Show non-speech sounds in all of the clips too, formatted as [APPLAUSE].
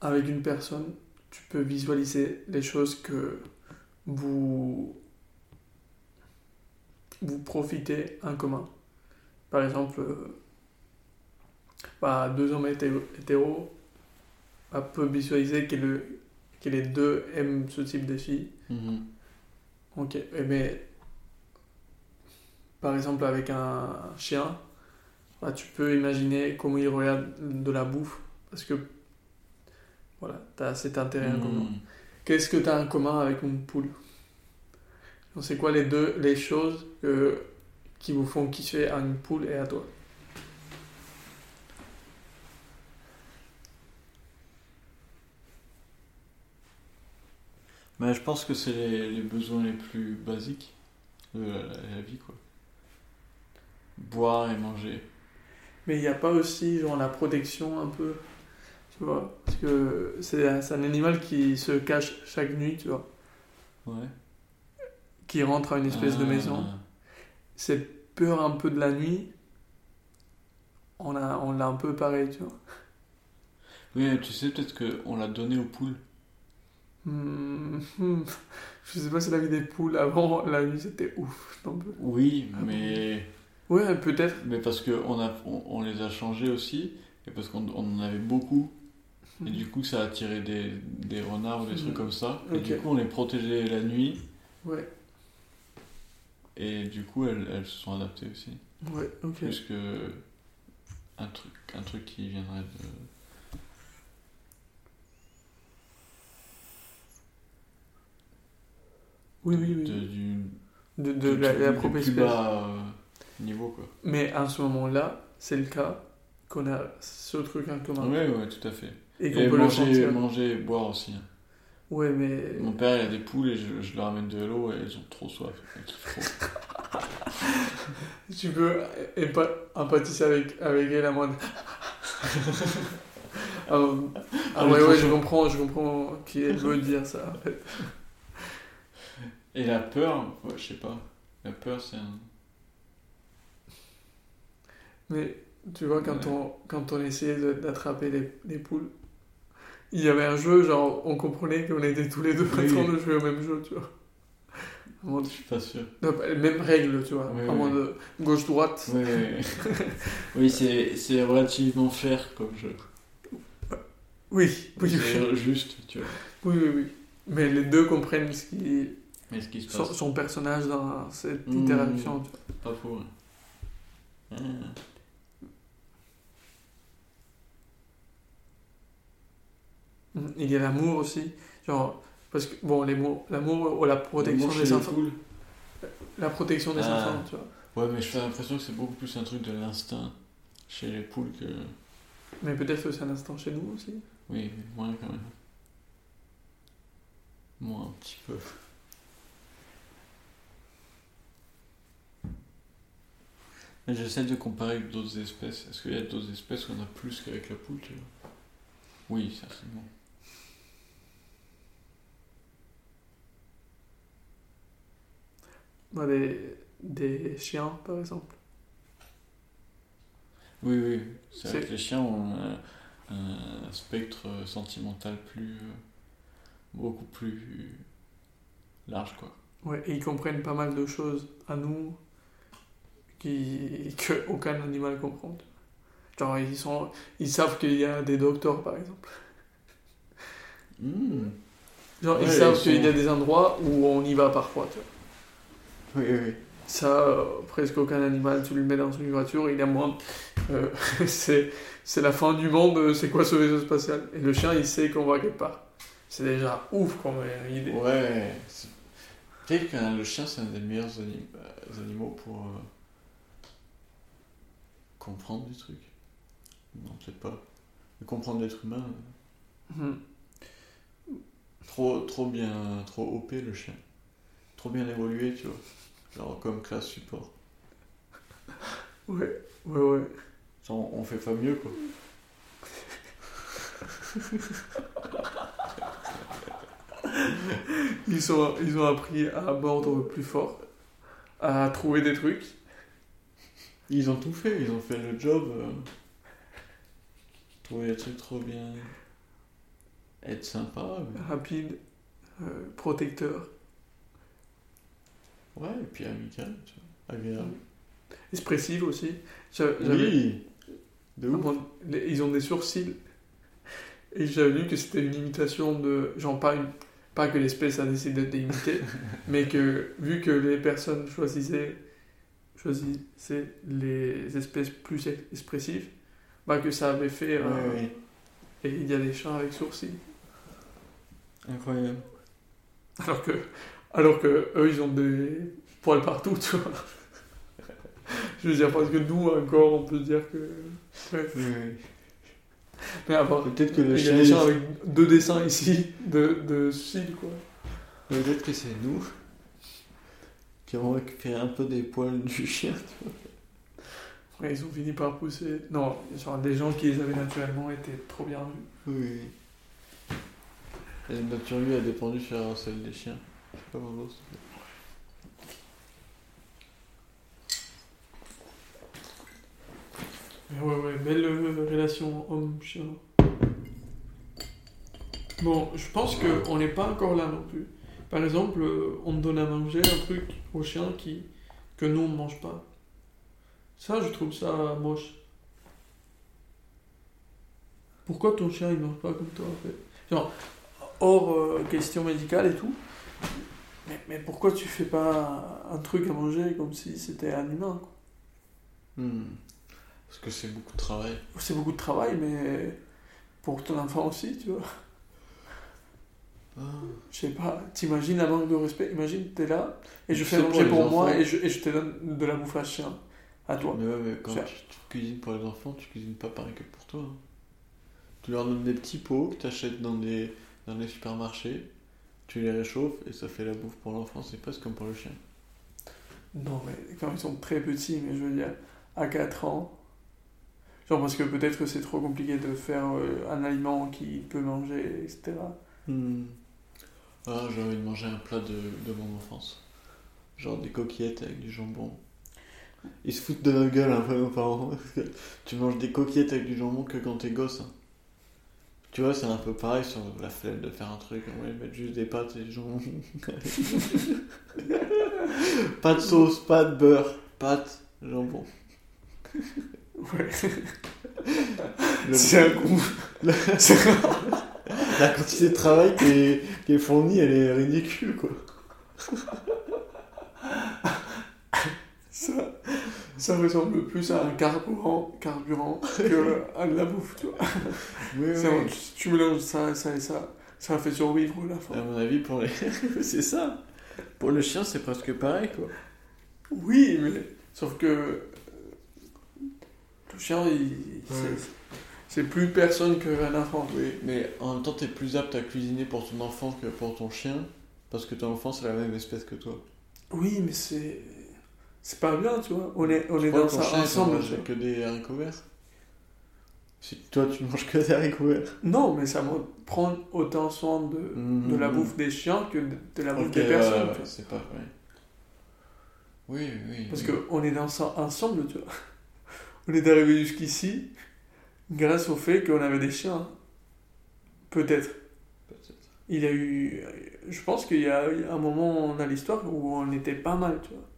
avec une personne, tu peux visualiser les choses que vous, vous profitez en commun. Par exemple, euh, bah, deux hommes hétéro, hétéros bah, peuvent visualiser que, le, que les deux aiment ce type de filles. Mhm. Ok, eh, mais par exemple avec un chien, bah, tu peux imaginer comment il regarde de la bouffe parce que voilà, tu as cet intérêt en commun. Mhm. Qu'est-ce que tu as en commun avec une poule C'est quoi les deux les choses que- qui vous font kiffer à une poule et à toi? Mais je pense que c'est les, les besoins les plus basiques de la, la vie, quoi. Boire et manger. Mais il n'y a pas aussi genre la protection un peu, tu vois Parce que c'est un, animal qui se cache chaque nuit, tu vois, Ouais. qui rentre à une espèce de Ah. maison. Cette peur un peu de la nuit, on a, on l'a un peu pareil, tu vois. Oui, tu sais, peut-être qu'on l'a donné aux poules. Hmm, hmm. Je sais pas si la vie des poules avant la nuit c'était ouf, un peu. Oui, mais, Ouais, peut-être. mais parce qu'on a, on, on les a changés aussi, et parce qu'on on en avait beaucoup, et du coup ça a attiré des, des renards ou des trucs Mhm. comme ça, et du coup on les protégeait la nuit, Ouais, et du coup elles, elles se sont adaptées aussi. ouais, ok. Plus que un truc, un truc qui viendrait de... Oui, oui, de, oui. du, De, de du- la, la du propre plus espèce. bas euh, niveau, quoi. Mais à ce moment-là, c'est le cas qu'on a ce truc en commun. Ouais, ouais, tout à fait. Et qu'on peut le manger, sentir. manger et boire aussi. hein. Ouais, mais. Mon père, il a des poules et je, je leur amène de l'eau et elles ont trop soif. Trop. [LAUGHS] Tu peux empa- empathiser avec, avec elle à moins de... ah, ah ouais, ouais, je comprends, je comprends qui elle veut dire ça. en fait. Et la peur, ouais, je sais pas. La peur, c'est un. Mais tu vois, quand, Ouais. on, quand on essayait d'attraper les, les poules, il y avait un jeu, genre, on comprenait qu'on était tous les deux en Oui. train de jouer au même jeu, tu vois. Je suis pas sûr. non, Même règle, tu vois. Oui, oui. de gauche-droite. Ouais, ouais. [LAUGHS] oui, c'est c'est relativement fair comme jeu. Oui, oui, oui, C'est juste, tu vois. oui, oui, oui. Mais les deux comprennent ce qui, Mais ce qui se son, passe, son personnage dans cette Mmh. interaction. tu vois. pas faux. hein. Ah. Il y a l'amour aussi. Genre, parce que, bon, l'amour, l'amour ou la protection des les enfants. poules. La protection des Ah. enfants, tu vois. Ouais, mais j'ai l'impression que c'est beaucoup plus un truc de l'instinct chez les poules que. Mais peut-être que c'est un instant chez nous aussi. Oui, mais moins quand même. Moins un petit peu. Mais j'essaie de comparer avec d'autres espèces. Est-ce qu'il y a d'autres espèces qu'on a plus qu'avec la poule, tu vois? Oui, certainement. Des, des chiens, par exemple. Oui, oui. C'est vrai que les chiens ont un, un spectre sentimental plus. euh, beaucoup plus large, quoi. Ouais, et ils comprennent pas mal de choses à nous qui, [LAUGHS] que aucun animal comprend. Genre, ils, sont, ils savent qu'il y a des docteurs, par exemple. Hmm. Genre, ils savent qu'il y a des endroits où on y va parfois, tu vois. Oui, oui. Ça, euh, presque aucun animal, tu le mets dans une voiture, il a moins. euh, [LAUGHS] c'est, c'est la fin du monde, c'est quoi ce vaisseau spatial? Et le chien, il sait qu'on va quelque part. C'est déjà ouf comme euh, idée. Ouais. c'est- Peut-être que le chien, c'est un des meilleurs anim- euh, animaux pour euh, comprendre des trucs. Non, peut-être pas. Mais comprendre l'être humain, Hmm. trop, trop bien, trop OP le chien. Trop bien évolué, tu vois. Genre comme classe support. Ouais, ouais, ouais. Genre, on fait pas mieux, quoi. Ils, sont, ils ont appris à mordre plus fort, à trouver des trucs. Ils ont tout fait, ils ont fait le job. Euh... Trouver des trucs trop bien. Être sympa. mais- rapide, euh, protecteur, Ouais, et puis amical, tu vois. Agréable. expressif aussi. J'a- j'avais- Oui De Ah ouf. ils ont des sourcils. Et j'avais lu que c'était une imitation de. Genre, pas, une, pas que l'espèce a décidé d'imiter, [LAUGHS] mais que vu que les personnes choisissaient, choisissaient les espèces plus ex- expressives, bah que ça avait fait. Ouais, euh, ouais. Et il y a des chats avec sourcils. Incroyable. Alors que, alors que eux, ils ont des poils partout, tu vois. Je veux dire, parce que nous, encore, on peut dire que. Oui, oui. Mais avoir. Peut-être que le Il y a chien. avec deux dessins ici de, de cils, quoi. Peut-être que c'est nous qui avons récupéré un peu des poils du chien. tu vois. Ils ont fini par pousser. Non, genre des gens qui les avaient naturellement étaient trop bien vus. Oui, oui. Et la nature, lui, a dépendu sur celle des chiens. Ouais, ouais, belle euh, relation homme-chien. Bon, je pense qu'on n'est pas encore là non plus. Par exemple, euh, on donne à manger un truc au chien qui, que nous on ne mange pas. Ça, je trouve ça moche. Pourquoi ton chien il mange pas comme toi en fait? Genre, hors euh, question médicale et tout. Mais, mais pourquoi tu fais pas un truc à manger comme si c'était un humain quoi? Hmm. Parce que c'est beaucoup de travail. C'est beaucoup de travail, mais pour ton enfant aussi, tu vois. Ah. Je sais pas, t'imagines la manque de respect? Imagine, t'es là, et je fais pour manger les pour moi, et je, et je te donne de la bouffe à chien. À toi. Mais ouais, mais quand tu, tu cuisines pour les enfants, tu cuisines pas pareil que pour toi. hein. Tu leur donnes des petits pots que tu achètes dans des, dans les supermarchés, tu les réchauffes et ça fait la bouffe pour l'enfant, c'est presque comme pour le chien. Non, mais quand ils sont très petits, mais je veux dire, à 4 ans. Genre, parce que peut-être que c'est trop compliqué de faire euh, un aliment qu'il peut manger, etc. Hmm. Ah, j'ai envie de manger un plat de, de mon enfance. Genre des coquillettes avec du jambon. Ils se foutent de ma gueule un peu, nos parents. tu manges des coquillettes avec du jambon que quand t'es gosse. hein. Tu vois, c'est un peu pareil sur la flemme de faire un truc. On va mettre juste des pâtes et du [LAUGHS] jambon. pas de sauce, pas de beurre, pâtes, jambon. Ouais, Le- c'est un coup. [LAUGHS] La quantité de travail qui est, qui est fournie, elle est ridicule, quoi. Ça, ça ressemble plus à un carburant, carburant [LAUGHS] que à de la bouffe, tu vois. Oui, un- tu, tu mélanges ça, ça et ça, ça fait survivre la À fin. mon avis, pour les... [LAUGHS] c'est ça. Pour le chien, c'est presque pareil, quoi. Oui, mais sauf que euh, le chien, il, Ouais. c'est plus personne qu'un enfant. Oui, mais en même temps, t'es plus apte à cuisiner pour ton enfant que pour ton chien, parce que ton enfant, c'est la même espèce que toi. Oui, mais c'est c'est pas bien, tu vois. On est, on est dans ça chien, ensemble. tu vois. que des haricots verts Si toi, tu manges que des haricots verts. Non, mais ça va prendre autant soin de, de la Mhm. bouffe des chiens que de, de la bouffe des personnes. ouais, c'est pas vrai. Oui, oui. Parce oui. qu'on est dans ça ensemble, tu vois. [LAUGHS] On est arrivé jusqu'ici grâce au fait qu'on avait des chiens. Peut-être. Peut-être. Il y a eu. Je pense qu'il y a eu un moment dans l'histoire où on était pas mal, tu vois.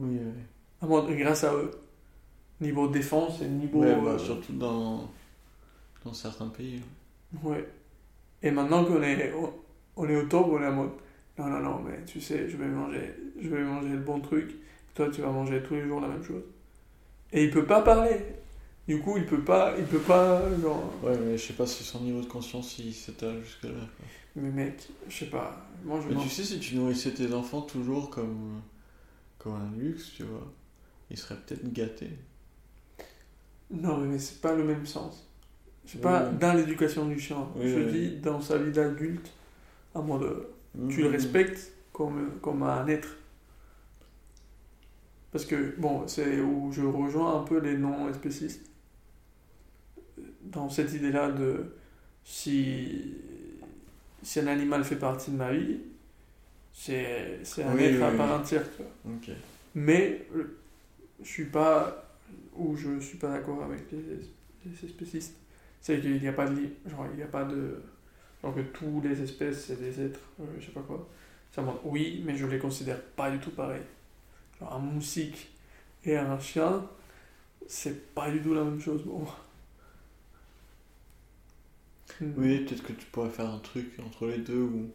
Oui, oui. Moment- grâce à eux. Niveau défense et niveau. Ouais, bah, euh, surtout dans... dans certains pays. ouais. Et maintenant qu'on est, on est au top, on est en mode. Non, non, non, mais tu sais, je vais manger, je vais manger le bon truc. Toi, tu vas manger tous les jours la même chose. Et il peut pas parler. Du coup, il peut pas, il peut pas, genre. Ouais, mais je sais pas si son niveau de conscience il s'étale jusque-là. quoi. Mais mec, je sais pas. Moi, je Mais tu sais, si tu nourrissais tes enfants toujours comme, comme un luxe, tu vois, ils seraient peut-être gâtés. Non, mais c'est pas le même sens. C'est Oui, pas oui. dans l'éducation du chien. Oui, je dis dans sa vie d'adulte, à mode. Tu le Mhm. respectes comme, comme un être. Parce que, bon, c'est où je rejoins un peu les non-spécistes. Dans cette idée-là de si, si un animal fait partie de ma vie, c'est c'est un Oui, être oui, à oui. part entière. tu vois. Ok. Mais euh, je suis pas ou je suis pas d'accord avec les, les spécistes. C'est qu'il n'y a pas de genre il n'y a pas de Alors que tous les espèces, c'est des êtres, euh, je sais pas quoi. Ça montre, oui, mais je les considère pas du tout pareil. Genre un moustique et un chien, c'est pas du tout la même chose pour moi. Hmm. Oui, peut-être que tu pourrais faire un truc entre les deux où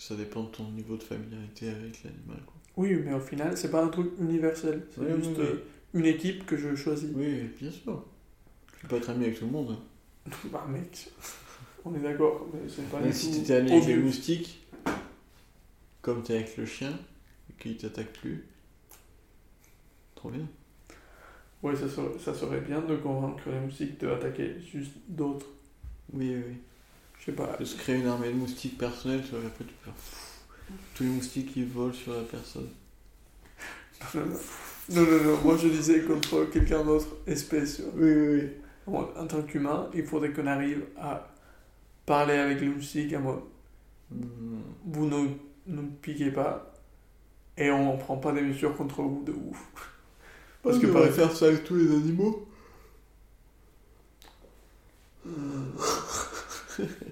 ça dépend de ton niveau de familiarité avec l'animal. quoi. Oui, mais au final, c'est pas un truc universel. C'est Oui, oui, juste oui. euh, une équipe que je choisis. Oui, bien sûr. Tu peux pas être ami avec tout le monde. hein. [LAUGHS] Bah, mec, on est d'accord, mais c'est pas Même si t'étais ami avec les moustiques, comme t'es avec le chien, et qu'il t'attaque plus, trop bien. Ouais, ça serait, ça serait bien de convaincre les moustiques de attaquer juste d'autres. Oui, oui, oui. Je sais pas. De se créer une armée de moustiques personnelle, tu vois, après tu peux faire tous les moustiques qui volent sur la personne. Non, non, non, non, moi je disais contre quelqu'un d'autre espèce. Oui, oui, oui. Moi, En tant qu'humain, il faudrait qu'on arrive à parler avec les moustiques en mode Hmm. vous ne nous piquez pas et on prend pas des mesures contre vous de ouf. Parce que par faire ça avec tous les animaux. [LAUGHS]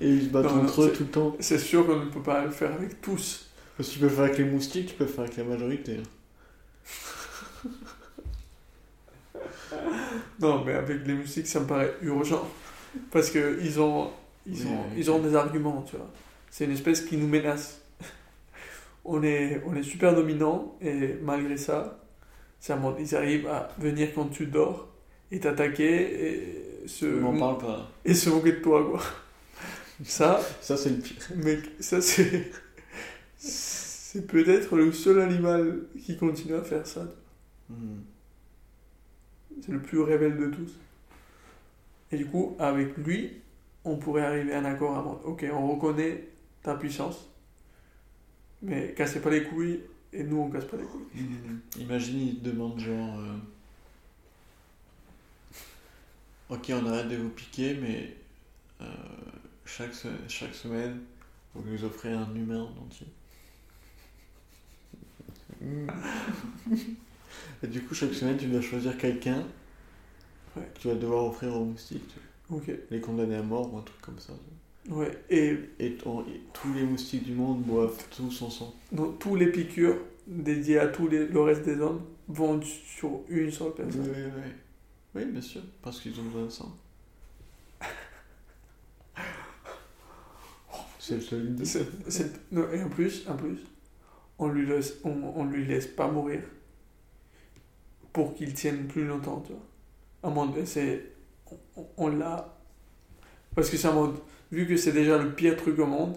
Et ils se battent Non, non, entre eux tout le temps. c'est sûr qu'on ne peut pas le faire avec tous. Parce que tu peux le faire avec les moustiques, tu peux le faire avec la majorité. [LAUGHS] Non, mais avec les moustiques, ça me paraît urgent. Parce que ils ont, ils ont, oui. ils ont des arguments, tu vois. C'est une espèce qui nous menace. [LAUGHS] On est, on est super dominant et malgré ça, ils arrivent à venir quand tu dors et t'attaquer et se, On n'en parle pas. et se moquer de toi, quoi. Ça, Ça, c'est le pire. mec, ça c'est. C'est peut-être le seul animal qui continue à faire ça. Hmm. C'est le plus rebelle de tous. Et du coup, avec lui, on pourrait arriver à un accord à mode. Ok, on reconnaît ta puissance, mais cassez pas les couilles, et nous on casse pas les couilles. Hmm. Imagine, ils te demandent genre. euh, Ok, on arrête de vous piquer, mais euh, chaque, se- chaque semaine, vous nous offrez un humain en entier. [LAUGHS] Et du coup, chaque semaine, tu dois choisir quelqu'un Ouais. que tu vas devoir offrir aux moustiques. Les condamner à mort ou un truc comme ça. Ouais. Et Et, ton- et tous les moustiques du monde boivent tout son sang. dans tous les piqûres dédiées à tous les, le reste des hommes vont sur une seule Oui, personne. oui, oui. Oui, bien sûr, parce qu'ils ont besoin de sang. C'est le seul et en plus, en plus, on lui laisse, on, on lui laisse pas mourir pour qu'il tienne plus longtemps, tu vois. C'est, on, l'a, parce que c'est vu que c'est déjà le pire truc au monde,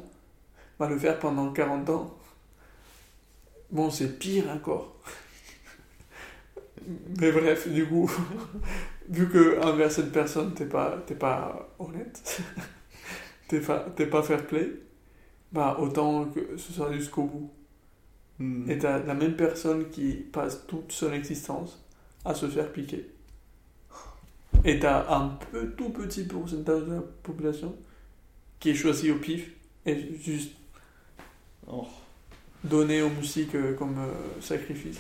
va le faire pendant 40 ans. Bon, c'est pire encore. [LAUGHS] Mais bref, du coup, [LAUGHS] vu que envers cette personne, t'es pas, t'es pas honnête, [LAUGHS] t'es pas, t'es pas fair play, bah autant que ce soit jusqu'au bout. Hmm. Et t'as la même personne qui passe toute son existence à se faire piquer. Et t'as un peu, tout petit pourcentage de la population qui est choisi au pif et juste Oh. donné aux musiques euh, comme euh, sacrifice.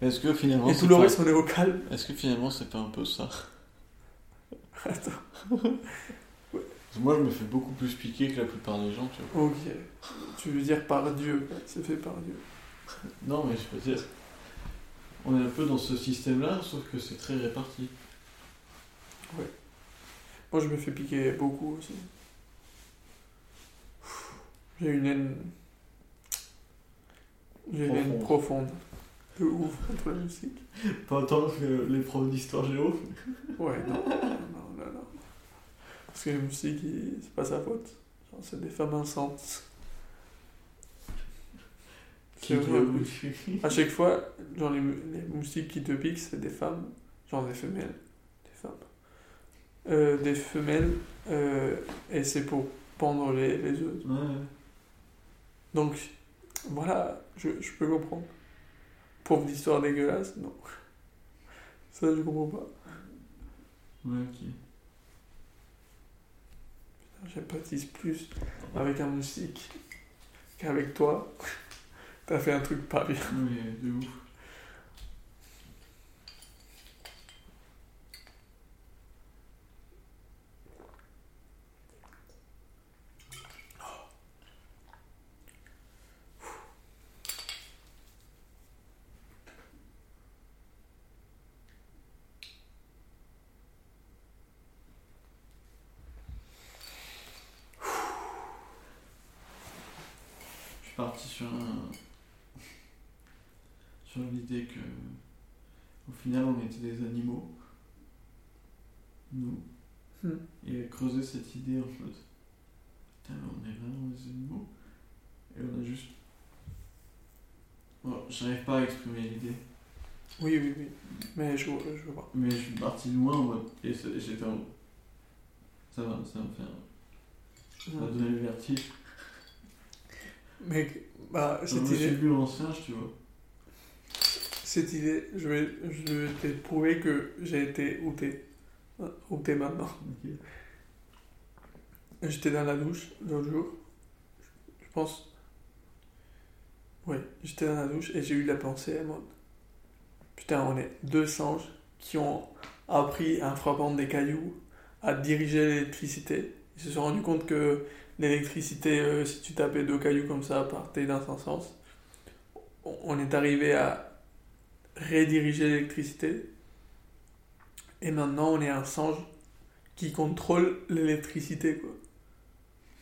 Mais Est-ce que finalement. et tout le pas- reste, on est au calme. Est-ce que finalement c'est pas un peu ça? [LAUGHS] Attends. Moi je me fais beaucoup plus piquer que la plupart des gens, tu vois. Ok. Tu veux dire par Dieu, c'est fait par Dieu. [LAUGHS] Non, mais je veux dire. On est un peu dans ce système-là, sauf que c'est très réparti. Moi, je me fais piquer beaucoup aussi. J'ai une haine. J'ai une haine profonde. De ouf contre la musique. Pas autant que les profs d'histoire géo. Ouais, non, non, non, non, non. Parce que la musique, il- c'est pas sa faute. Genre, c'est des femmes enceintes. Qui C'est vrai. doit- À chaque fois, genre, les, moustiques qui te piquent, c'est des femmes. Genre des femelles. Des femmes. Euh, des femelles. euh, et c'est pour pendre les, les œufs. Ouais. Donc, voilà, je, je peux comprendre. Prof d'histoire dégueulasse, non. [LAUGHS] Ça, je comprends pas. Ouais, ok. J'empathise plus avec un moustique qu'avec toi. [LAUGHS] T'as fait un truc pas bien. Ouais, de ouf. Parti sur un. sur l'idée que. Au final, on était des animaux. Nous. Hmm. Et à creuser cette idée en fait. Putain, mais on est vraiment des animaux. Et on a juste. Bon, j'arrive pas à exprimer l'idée. Oui, oui, oui. Mais je, je vois. Mais je suis parti de loin en mode. Et j'étais en. Ça va, ça va me faire. Ça va donner le vertige. Mais bah, Je cette suis idée, vu en singe, tu vois. cette idée, je vais, je vais te prouver que j'ai été où t'es. Où t'es maintenant. J'étais dans la douche l'autre jour. Je pense. Ouais, j'étais dans la douche et j'ai eu la pensée à mode. Putain, on est deux singes qui ont appris en frappant des cailloux à diriger l'électricité. Ils se sont rendus compte que l'électricité, euh, si tu tapais deux cailloux comme ça, partait dans un sens. On est arrivé à rediriger l'électricité. Et maintenant, on est un singe qui contrôle l'électricité, quoi.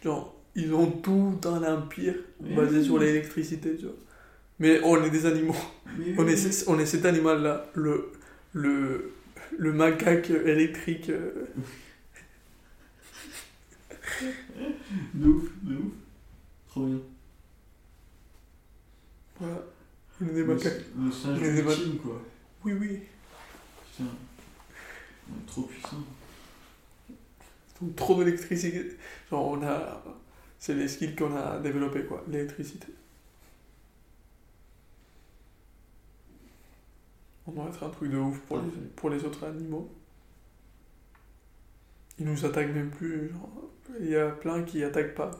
Genre, ils ont tout un empire Oui, basé oui, sur oui. l'électricité, tu vois. Mais on est des animaux. On est, on est cet animal-là, le, le, le macaque électrique. euh, De ouf, de ouf. Trop bien. voilà. On est des Le, macaques. le singe des ultime, quoi. Oui, oui. Putain. On est trop puissant. Donc, trop d'électricité. Genre, on a. C'est les skills qu'on a développés, quoi. L'électricité. On doit être un truc de ouf pour les, pour les autres animaux. Ils nous attaquent même plus. genre, il y a plein qui attaquent pas.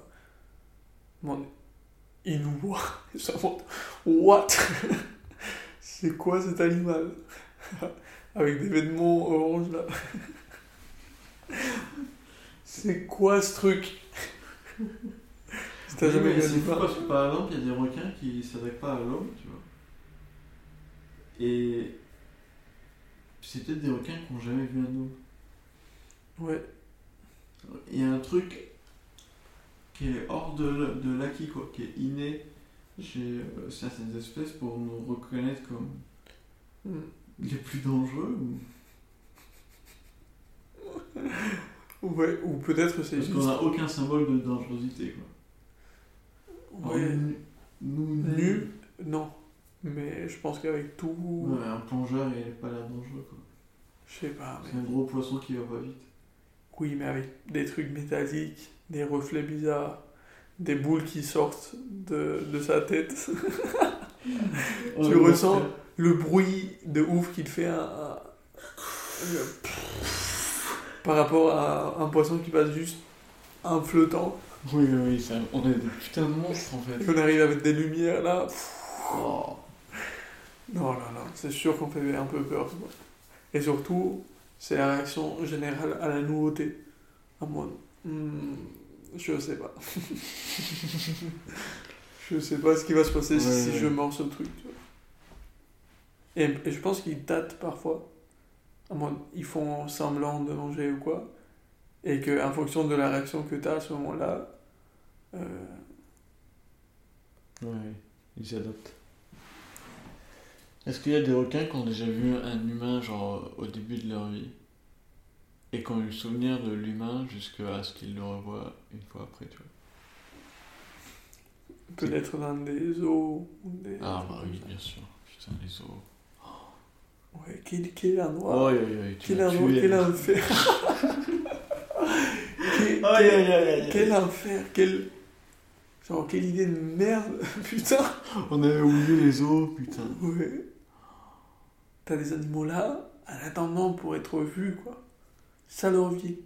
Bon, ils nous voient. [LAUGHS] What? [LAUGHS] C'est quoi cet animal? [LAUGHS] Avec des vêtements orange là. C'est quoi ce truc? Jamais c'est fou humain parce que par exemple, il y a des requins qui s'attaquent pas à l'homme, tu vois. Et c'est peut-être des requins qui n'ont jamais vu un homme. Ouais, Il y a un truc qui est hors de, de l'acquis, quoi, qui est inné chez euh, certaines espèces pour nous reconnaître comme Hmm. les plus dangereux. Ou... [LAUGHS] ouais ou peut-être c'est Parce juste. qu'on n'a aucun symbole de dangerosité, quoi. Ouais, Alors, nu- nous, nu, non. Mais je pense qu'avec tout. Ouais, un plongeur, il n'a pas l'air dangereux, quoi. Je sais pas, C'est un gros poisson qui va pas vite. Oui, mais avec des trucs métalliques, des reflets bizarres, des boules qui sortent de, de sa tête. [LAUGHS] [LAUGHS] Tu ressens le bruit de ouf qu'il fait un, un- un- par rapport à un poisson qui passe juste en flottant. Oui, oui, ça- on est des putains de monstres en fait. Et on arrive avec des lumières là. Oh. Non, non, non, c'est sûr qu'on fait un peu peur. Et surtout, c'est la réaction générale à la nouveauté. À moi, hmm, je sais pas. [LAUGHS] je sais pas ce qui va se passer si- Ouais, si ouais. je mords ce truc. tu vois. Et, et je pense qu'ils tâtent parfois. À moi, ils font semblant de manger ou quoi. Et qu'en fonction de la réaction que tu as à ce moment-là, euh, Ouais, ils s'adaptent. Est-ce qu'il y a des requins qui ont déjà vu un humain, genre au début de leur vie? Et qui ont eu le souvenir de l'humain jusqu'à ce qu'ils le revoient une fois après, tu vois? Peut-être dans des eaux des. Ah, bah oui, bien sûr. Putain, les os. Ouais, quel, quel endroit. Quel, endroit, quel enfer. [LAUGHS] quel, quel- enfer. Quel... Genre, quelle idée de merde. [LAUGHS] Putain. On avait oublié les os, putain. Ouais. T'as des animaux là, en attendant pour être vus, quoi. Ça leur vie.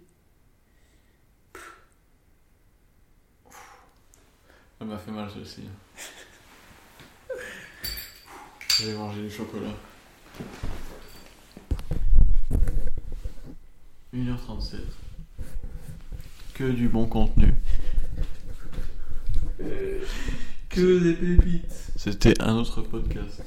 Ça m'a fait mal celle-ci. Je vais manger du chocolat. 1h37. Que du bon contenu. Que des pépites. C'était un autre podcast.